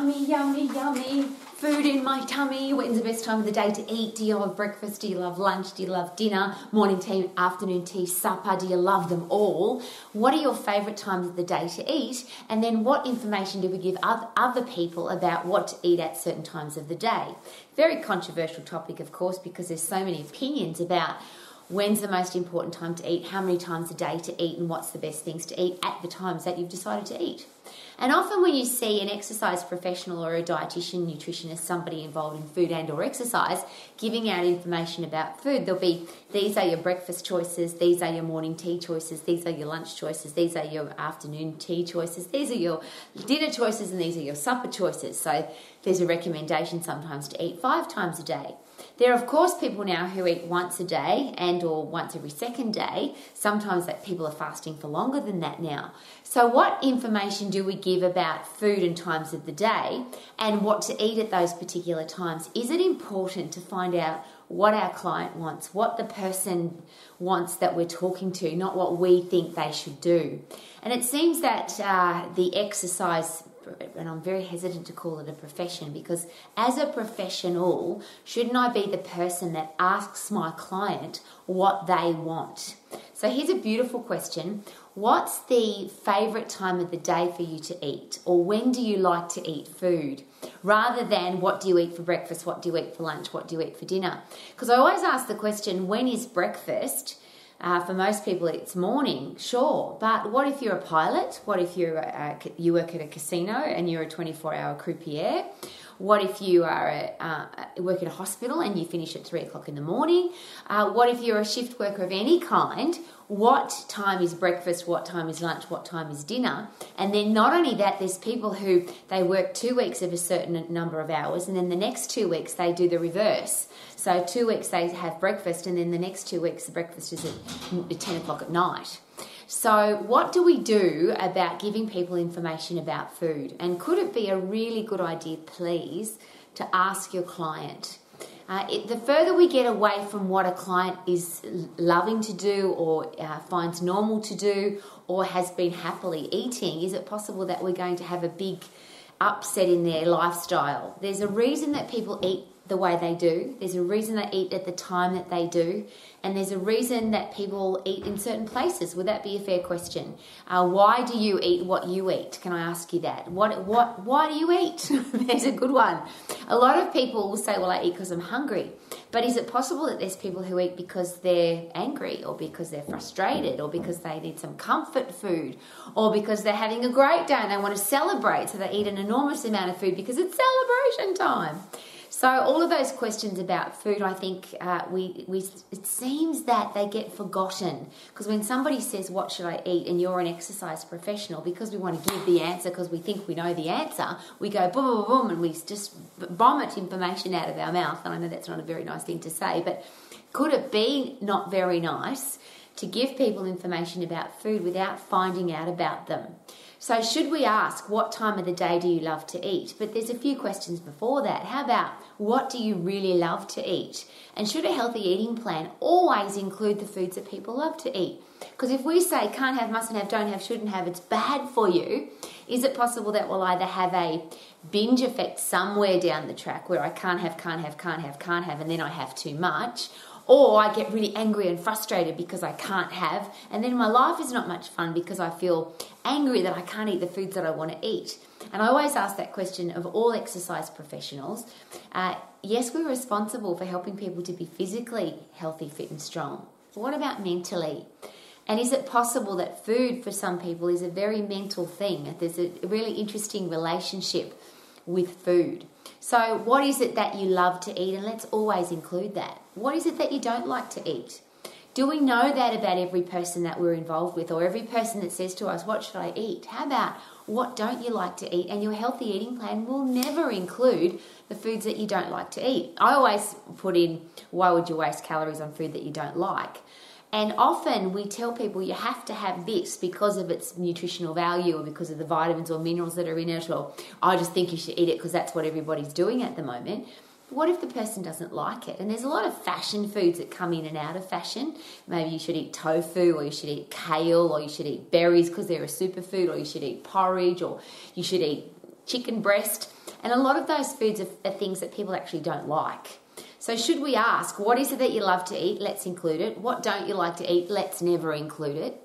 Yummy, yummy, yummy. Food in my tummy. When's the best time of the day to eat? Do you love breakfast? Do you love lunch? Do you love dinner? Morning tea, afternoon tea, supper? Do you love them all? What are your favourite times of the day to eat? And then what information do we give other people about what to eat at certain times of the day? Very controversial topic, of course, because there's so many opinions about when's the most important time to eat, how many times a day to eat, and what's the best things to eat at the times that you've decided to eat. And often when you see an exercise professional or a dietitian, nutritionist, somebody involved in food and or exercise giving out information about food, there'll be these are your breakfast choices, these are your morning tea choices, these are your lunch choices, these are your afternoon tea choices, these are your dinner choices, and these are your supper choices. So there's a recommendation sometimes to eat five times a day. There are of course people now who eat once a day and or once every second day. Sometimes that people are fasting for longer than that now. So what information do we give about food and times of the day and what to eat at those particular times? Is it important to find out what our client wants, what the person wants that we're talking to, not what we think they should do. And it seems that uh, the exercise and I'm very hesitant to call it a profession because as a professional, shouldn't I be the person that asks my client what they want? So here's a beautiful question. What's the favorite time of the day for you to eat? Or when do you like to eat food? Rather than what do you eat for breakfast, what do you eat for lunch, what do you eat for dinner? Because I always ask the question, when is breakfast? Uh, for most people, it's morning, sure. But what if you're a pilot? What if you're a, you work at a casino and you're a 24 hour croupier? What if you are uh, work at a hospital and you finish at three o'clock in the morning? Uh, what if you're a shift worker of any kind? What time is breakfast? What time is lunch? What time is dinner? And then not only that, there's people who they work two weeks of a certain number of hours, and then the next two weeks they do the reverse. So two weeks they have breakfast, and then the next two weeks the breakfast is at ten o'clock at night. So, what do we do about giving people information about food? And could it be a really good idea, please, to ask your client? Uh, it, the further we get away from what a client is loving to do or uh, finds normal to do or has been happily eating, is it possible that we're going to have a big upset in their lifestyle? There's a reason that people eat the way they do. There's a reason they eat at the time that they do, and there's a reason that people eat in certain places. Would that be a fair question? Uh, why do you eat what you eat? Can I ask you that? What, what, why do you eat? there's a good one. A lot of people will say, "Well, I eat because I'm hungry." But is it possible that there's people who eat because they're angry, or because they're frustrated, or because they need some comfort food, or because they're having a great day and they want to celebrate, so they eat an enormous amount of food because it's celebration time? So all of those questions about food, I think uh, we, we it seems that they get forgotten because when somebody says, "What should I eat?" and you're an exercise professional, because we want to give the answer because we think we know the answer, we go boom, boom, boom, and we just vomit information out of our mouth. And I know that's not a very nice thing to say, but could it be not very nice to give people information about food without finding out about them? So, should we ask, what time of the day do you love to eat? But there's a few questions before that. How about, what do you really love to eat? And should a healthy eating plan always include the foods that people love to eat? Because if we say can't have, mustn't have, don't have, shouldn't have, it's bad for you, is it possible that we'll either have a binge effect somewhere down the track where I can't have, can't have, can't have, can't have, and then I have too much? Or I get really angry and frustrated because I can't have, and then my life is not much fun because I feel angry that I can't eat the foods that I want to eat. And I always ask that question of all exercise professionals. Uh, yes, we're responsible for helping people to be physically healthy, fit, and strong. But what about mentally? And is it possible that food for some people is a very mental thing? There's a really interesting relationship with food. So, what is it that you love to eat? And let's always include that. What is it that you don't like to eat? Do we know that about every person that we're involved with or every person that says to us, What should I eat? How about what don't you like to eat? And your healthy eating plan will never include the foods that you don't like to eat. I always put in, Why would you waste calories on food that you don't like? And often we tell people you have to have this because of its nutritional value or because of the vitamins or minerals that are in it, or I just think you should eat it because that's what everybody's doing at the moment. What if the person doesn't like it? And there's a lot of fashion foods that come in and out of fashion. Maybe you should eat tofu, or you should eat kale, or you should eat berries because they're a superfood, or you should eat porridge, or you should eat chicken breast. And a lot of those foods are, are things that people actually don't like. So, should we ask, what is it that you love to eat? Let's include it. What don't you like to eat? Let's never include it.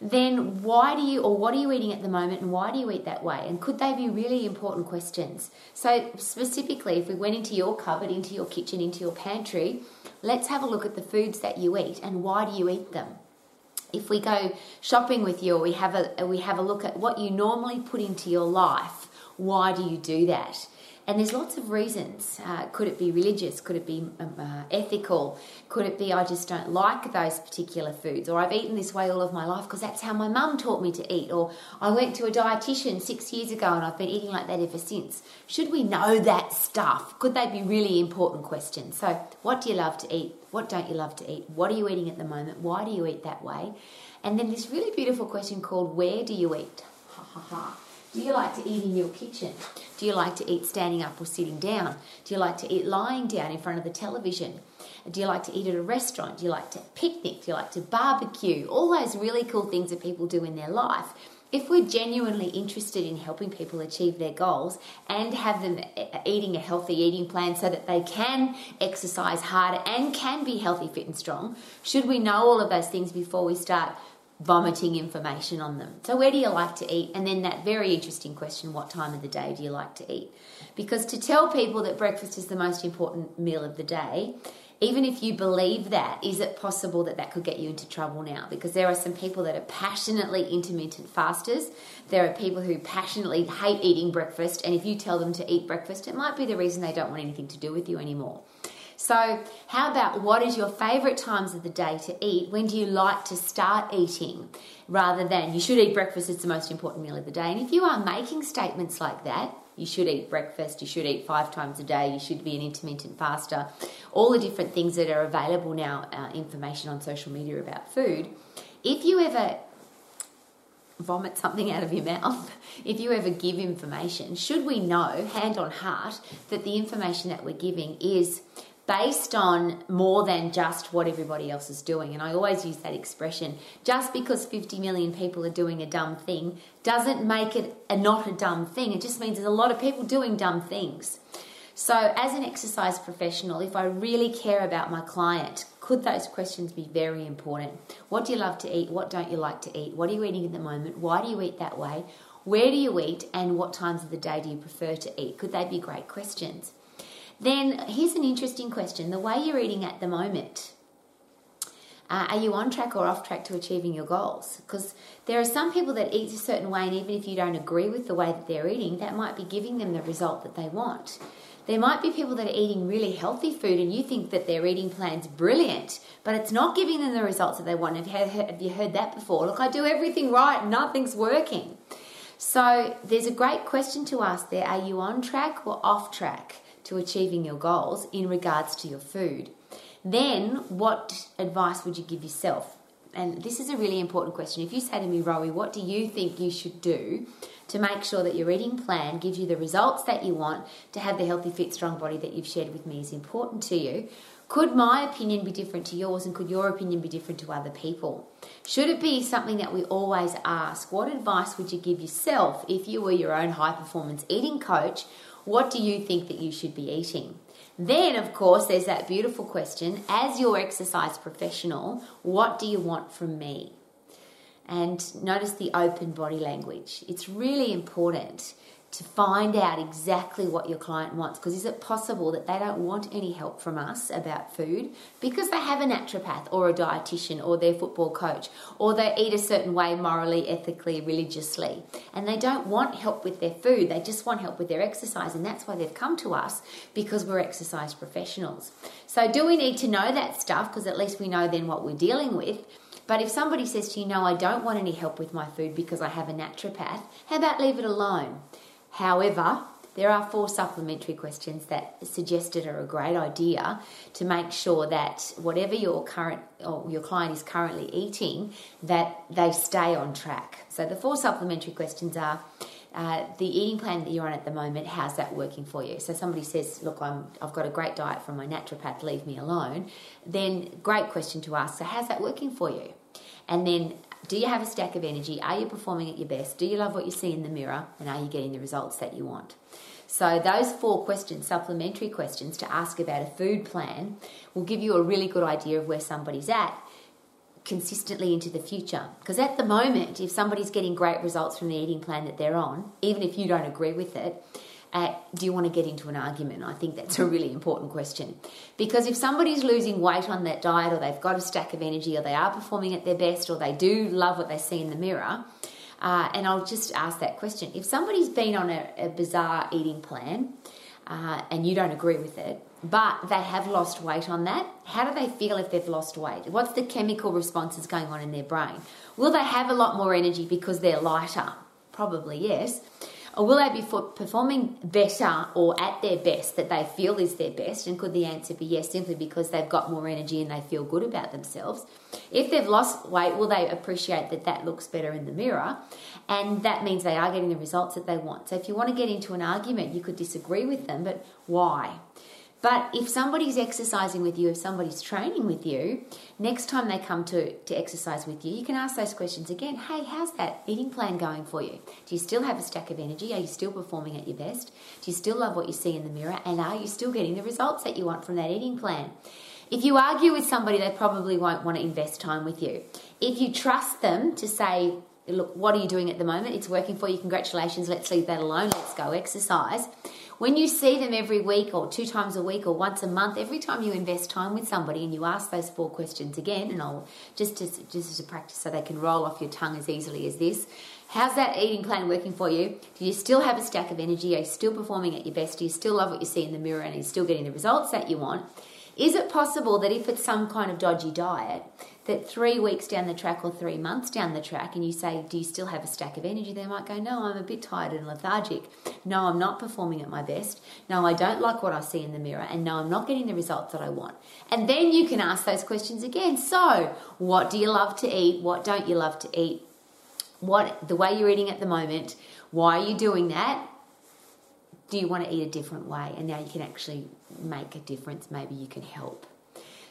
Then, why do you, or what are you eating at the moment, and why do you eat that way? And could they be really important questions? So, specifically, if we went into your cupboard, into your kitchen, into your pantry, let's have a look at the foods that you eat and why do you eat them? If we go shopping with you, or we have a we have a look at what you normally put into your life. Why do you do that? And there's lots of reasons. Uh, could it be religious? Could it be um, uh, ethical? Could it be I just don't like those particular foods? Or I've eaten this way all of my life because that's how my mum taught me to eat? Or I went to a dietitian six years ago and I've been eating like that ever since. Should we know that stuff? Could they be really important questions? So, what do you love to eat? What don't you love to eat? What are you eating at the moment? Why do you eat that way? And then this really beautiful question called Where do you eat? Ha ha ha. Do you like to eat in your kitchen? Do you like to eat standing up or sitting down? Do you like to eat lying down in front of the television? Do you like to eat at a restaurant? Do you like to picnic? Do you like to barbecue? All those really cool things that people do in their life. If we're genuinely interested in helping people achieve their goals and have them eh, eh, eating a healthy eating plan so that they can exercise harder and can be healthy, fit, and strong, should we know all of those things before we start vomiting information on them. So, where do you like to eat? And then that very interesting question what time of the day do you like to eat? Because to tell people that breakfast is the most important meal of the day, even if you believe that, is it possible that that could get you into trouble now? Because there are some people that are passionately intermittent fasters. There are people who passionately hate eating breakfast, and if you tell them to eat breakfast, it might be the reason they don't want anything to do with you anymore. So, how about what is your favorite times of the day to eat? When do you like to start eating? Rather than you should eat breakfast, it's the most important meal of the day. And if you are making statements like that, you should eat breakfast, you should eat five times a day, you should be an intermittent faster, all the different things that are available now, uh, information on social media about food. If you ever vomit something out of your mouth, if you ever give information, should we know, hand on heart, that the information that we're giving is based on more than just what everybody else is doing. And I always use that expression just because 50 million people are doing a dumb thing doesn't make it a, not a dumb thing. It just means there's a lot of people doing dumb things. So, as an exercise professional, if I really care about my client, could those questions be very important? What do you love to eat? What don't you like to eat? What are you eating at the moment? Why do you eat that way? Where do you eat? And what times of the day do you prefer to eat? Could they be great questions? Then here's an interesting question the way you're eating at the moment. Uh, are you on track or off track to achieving your goals? Because there are some people that eat a certain way, and even if you don't agree with the way that they're eating, that might be giving them the result that they want. There might be people that are eating really healthy food, and you think that their eating plan's brilliant, but it's not giving them the results that they want. Have you heard, have you heard that before? Look, I do everything right, nothing's working. So there's a great question to ask there: Are you on track or off track? To achieving your goals in regards to your food. Then, what advice would you give yourself? And this is a really important question. If you say to me, Rowie, what do you think you should do to make sure that your eating plan gives you the results that you want to have the healthy, fit, strong body that you've shared with me is important to you? Could my opinion be different to yours and could your opinion be different to other people? Should it be something that we always ask? What advice would you give yourself if you were your own high performance eating coach what do you think that you should be eating? Then, of course, there's that beautiful question as your exercise professional, what do you want from me? And notice the open body language. It's really important to find out exactly what your client wants. Because is it possible that they don't want any help from us about food because they have a naturopath or a dietitian or their football coach or they eat a certain way morally ethically religiously. And they don't want help with their food. They just want help with their exercise and that's why they've come to us because we're exercise professionals. So do we need to know that stuff? Because at least we know then what we're dealing with. But if somebody says to you, No, I don't want any help with my food because I have a naturopath, how about leave it alone? However, there are four supplementary questions that suggested are a great idea to make sure that whatever your current or your client is currently eating, that they stay on track. So the four supplementary questions are. Uh, the eating plan that you're on at the moment, how's that working for you? So somebody says, "Look, I'm, I've got a great diet from my naturopath. Leave me alone." Then, great question to ask. So, how's that working for you? And then do you have a stack of energy? Are you performing at your best? Do you love what you see in the mirror? And are you getting the results that you want? So, those four questions, supplementary questions to ask about a food plan, will give you a really good idea of where somebody's at consistently into the future. Because at the moment, if somebody's getting great results from the eating plan that they're on, even if you don't agree with it, uh, do you want to get into an argument? I think that's a really important question. Because if somebody's losing weight on that diet, or they've got a stack of energy, or they are performing at their best, or they do love what they see in the mirror, uh, and I'll just ask that question. If somebody's been on a, a bizarre eating plan uh, and you don't agree with it, but they have lost weight on that, how do they feel if they've lost weight? What's the chemical responses going on in their brain? Will they have a lot more energy because they're lighter? Probably yes. Or will they be performing better or at their best that they feel is their best? And could the answer be yes, simply because they've got more energy and they feel good about themselves? If they've lost weight, will they appreciate that that looks better in the mirror? And that means they are getting the results that they want. So if you want to get into an argument, you could disagree with them, but why? But if somebody's exercising with you, if somebody's training with you, next time they come to, to exercise with you, you can ask those questions again. Hey, how's that eating plan going for you? Do you still have a stack of energy? Are you still performing at your best? Do you still love what you see in the mirror? And are you still getting the results that you want from that eating plan? If you argue with somebody, they probably won't want to invest time with you. If you trust them to say, look, what are you doing at the moment? It's working for you. Congratulations. Let's leave that alone. Let's go exercise when you see them every week or two times a week or once a month, every time you invest time with somebody and you ask those four questions again, and I'll just to, just as a practice so they can roll off your tongue as easily as this. How's that eating plan working for you? Do you still have a stack of energy? Are you still performing at your best? Do you still love what you see in the mirror and are you still getting the results that you want? Is it possible that if it's some kind of dodgy diet, that three weeks down the track or three months down the track, and you say, Do you still have a stack of energy? They might go, No, I'm a bit tired and lethargic. No, I'm not performing at my best. No, I don't like what I see in the mirror. And no, I'm not getting the results that I want. And then you can ask those questions again. So, what do you love to eat? What don't you love to eat? What the way you're eating at the moment? Why are you doing that? Do you want to eat a different way? And now you can actually make a difference. Maybe you can help.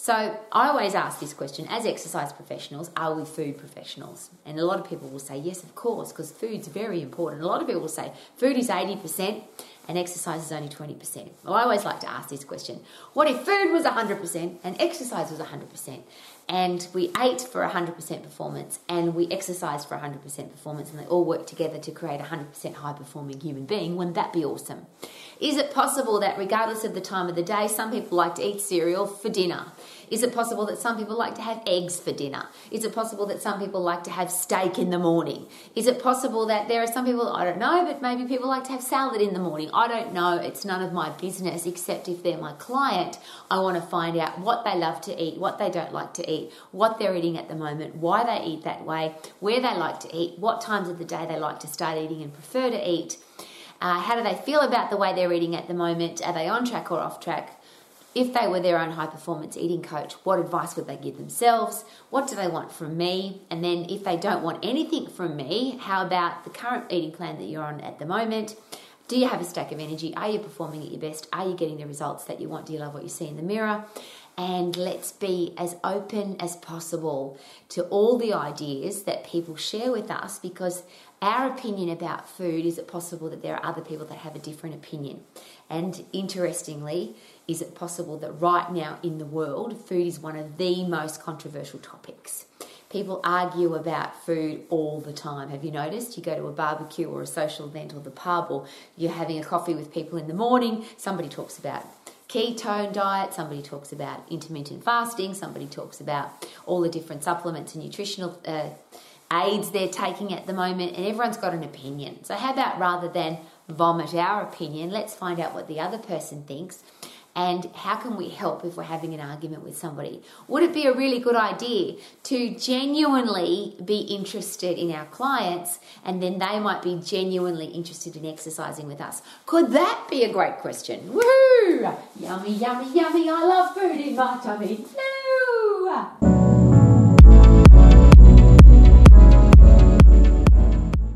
So I always ask this question as exercise professionals, are we food professionals? And a lot of people will say, yes, of course, because food's very important. A lot of people will say food is 80% and exercise is only 20%. Well, I always like to ask this question what if food was 100% and exercise was 100%? And we ate for 100% performance and we exercised for 100% performance and they all work together to create a 100% high performing human being. Wouldn't that be awesome? Is it possible that, regardless of the time of the day, some people like to eat cereal for dinner? Is it possible that some people like to have eggs for dinner? Is it possible that some people like to have steak in the morning? Is it possible that there are some people, I don't know, but maybe people like to have salad in the morning? I don't know. It's none of my business, except if they're my client, I want to find out what they love to eat, what they don't like to eat, what they're eating at the moment, why they eat that way, where they like to eat, what times of the day they like to start eating and prefer to eat. Uh, how do they feel about the way they're eating at the moment? Are they on track or off track? If they were their own high performance eating coach, what advice would they give themselves? What do they want from me? And then, if they don't want anything from me, how about the current eating plan that you're on at the moment? Do you have a stack of energy? Are you performing at your best? Are you getting the results that you want? Do you love what you see in the mirror? And let's be as open as possible to all the ideas that people share with us because our opinion about food is it possible that there are other people that have a different opinion? And interestingly, is it possible that right now in the world, food is one of the most controversial topics? People argue about food all the time. Have you noticed? You go to a barbecue or a social event or the pub, or you're having a coffee with people in the morning, somebody talks about ketone diet, somebody talks about intermittent fasting, somebody talks about all the different supplements and nutritional uh, aids they're taking at the moment, and everyone's got an opinion. So, how about rather than vomit our opinion, let's find out what the other person thinks and how can we help if we're having an argument with somebody? Would it be a really good idea to genuinely be interested in our clients and then they might be genuinely interested in exercising with us? Could that be a great question? Woohoo! Yummy, yummy, yummy, I love food in my tummy.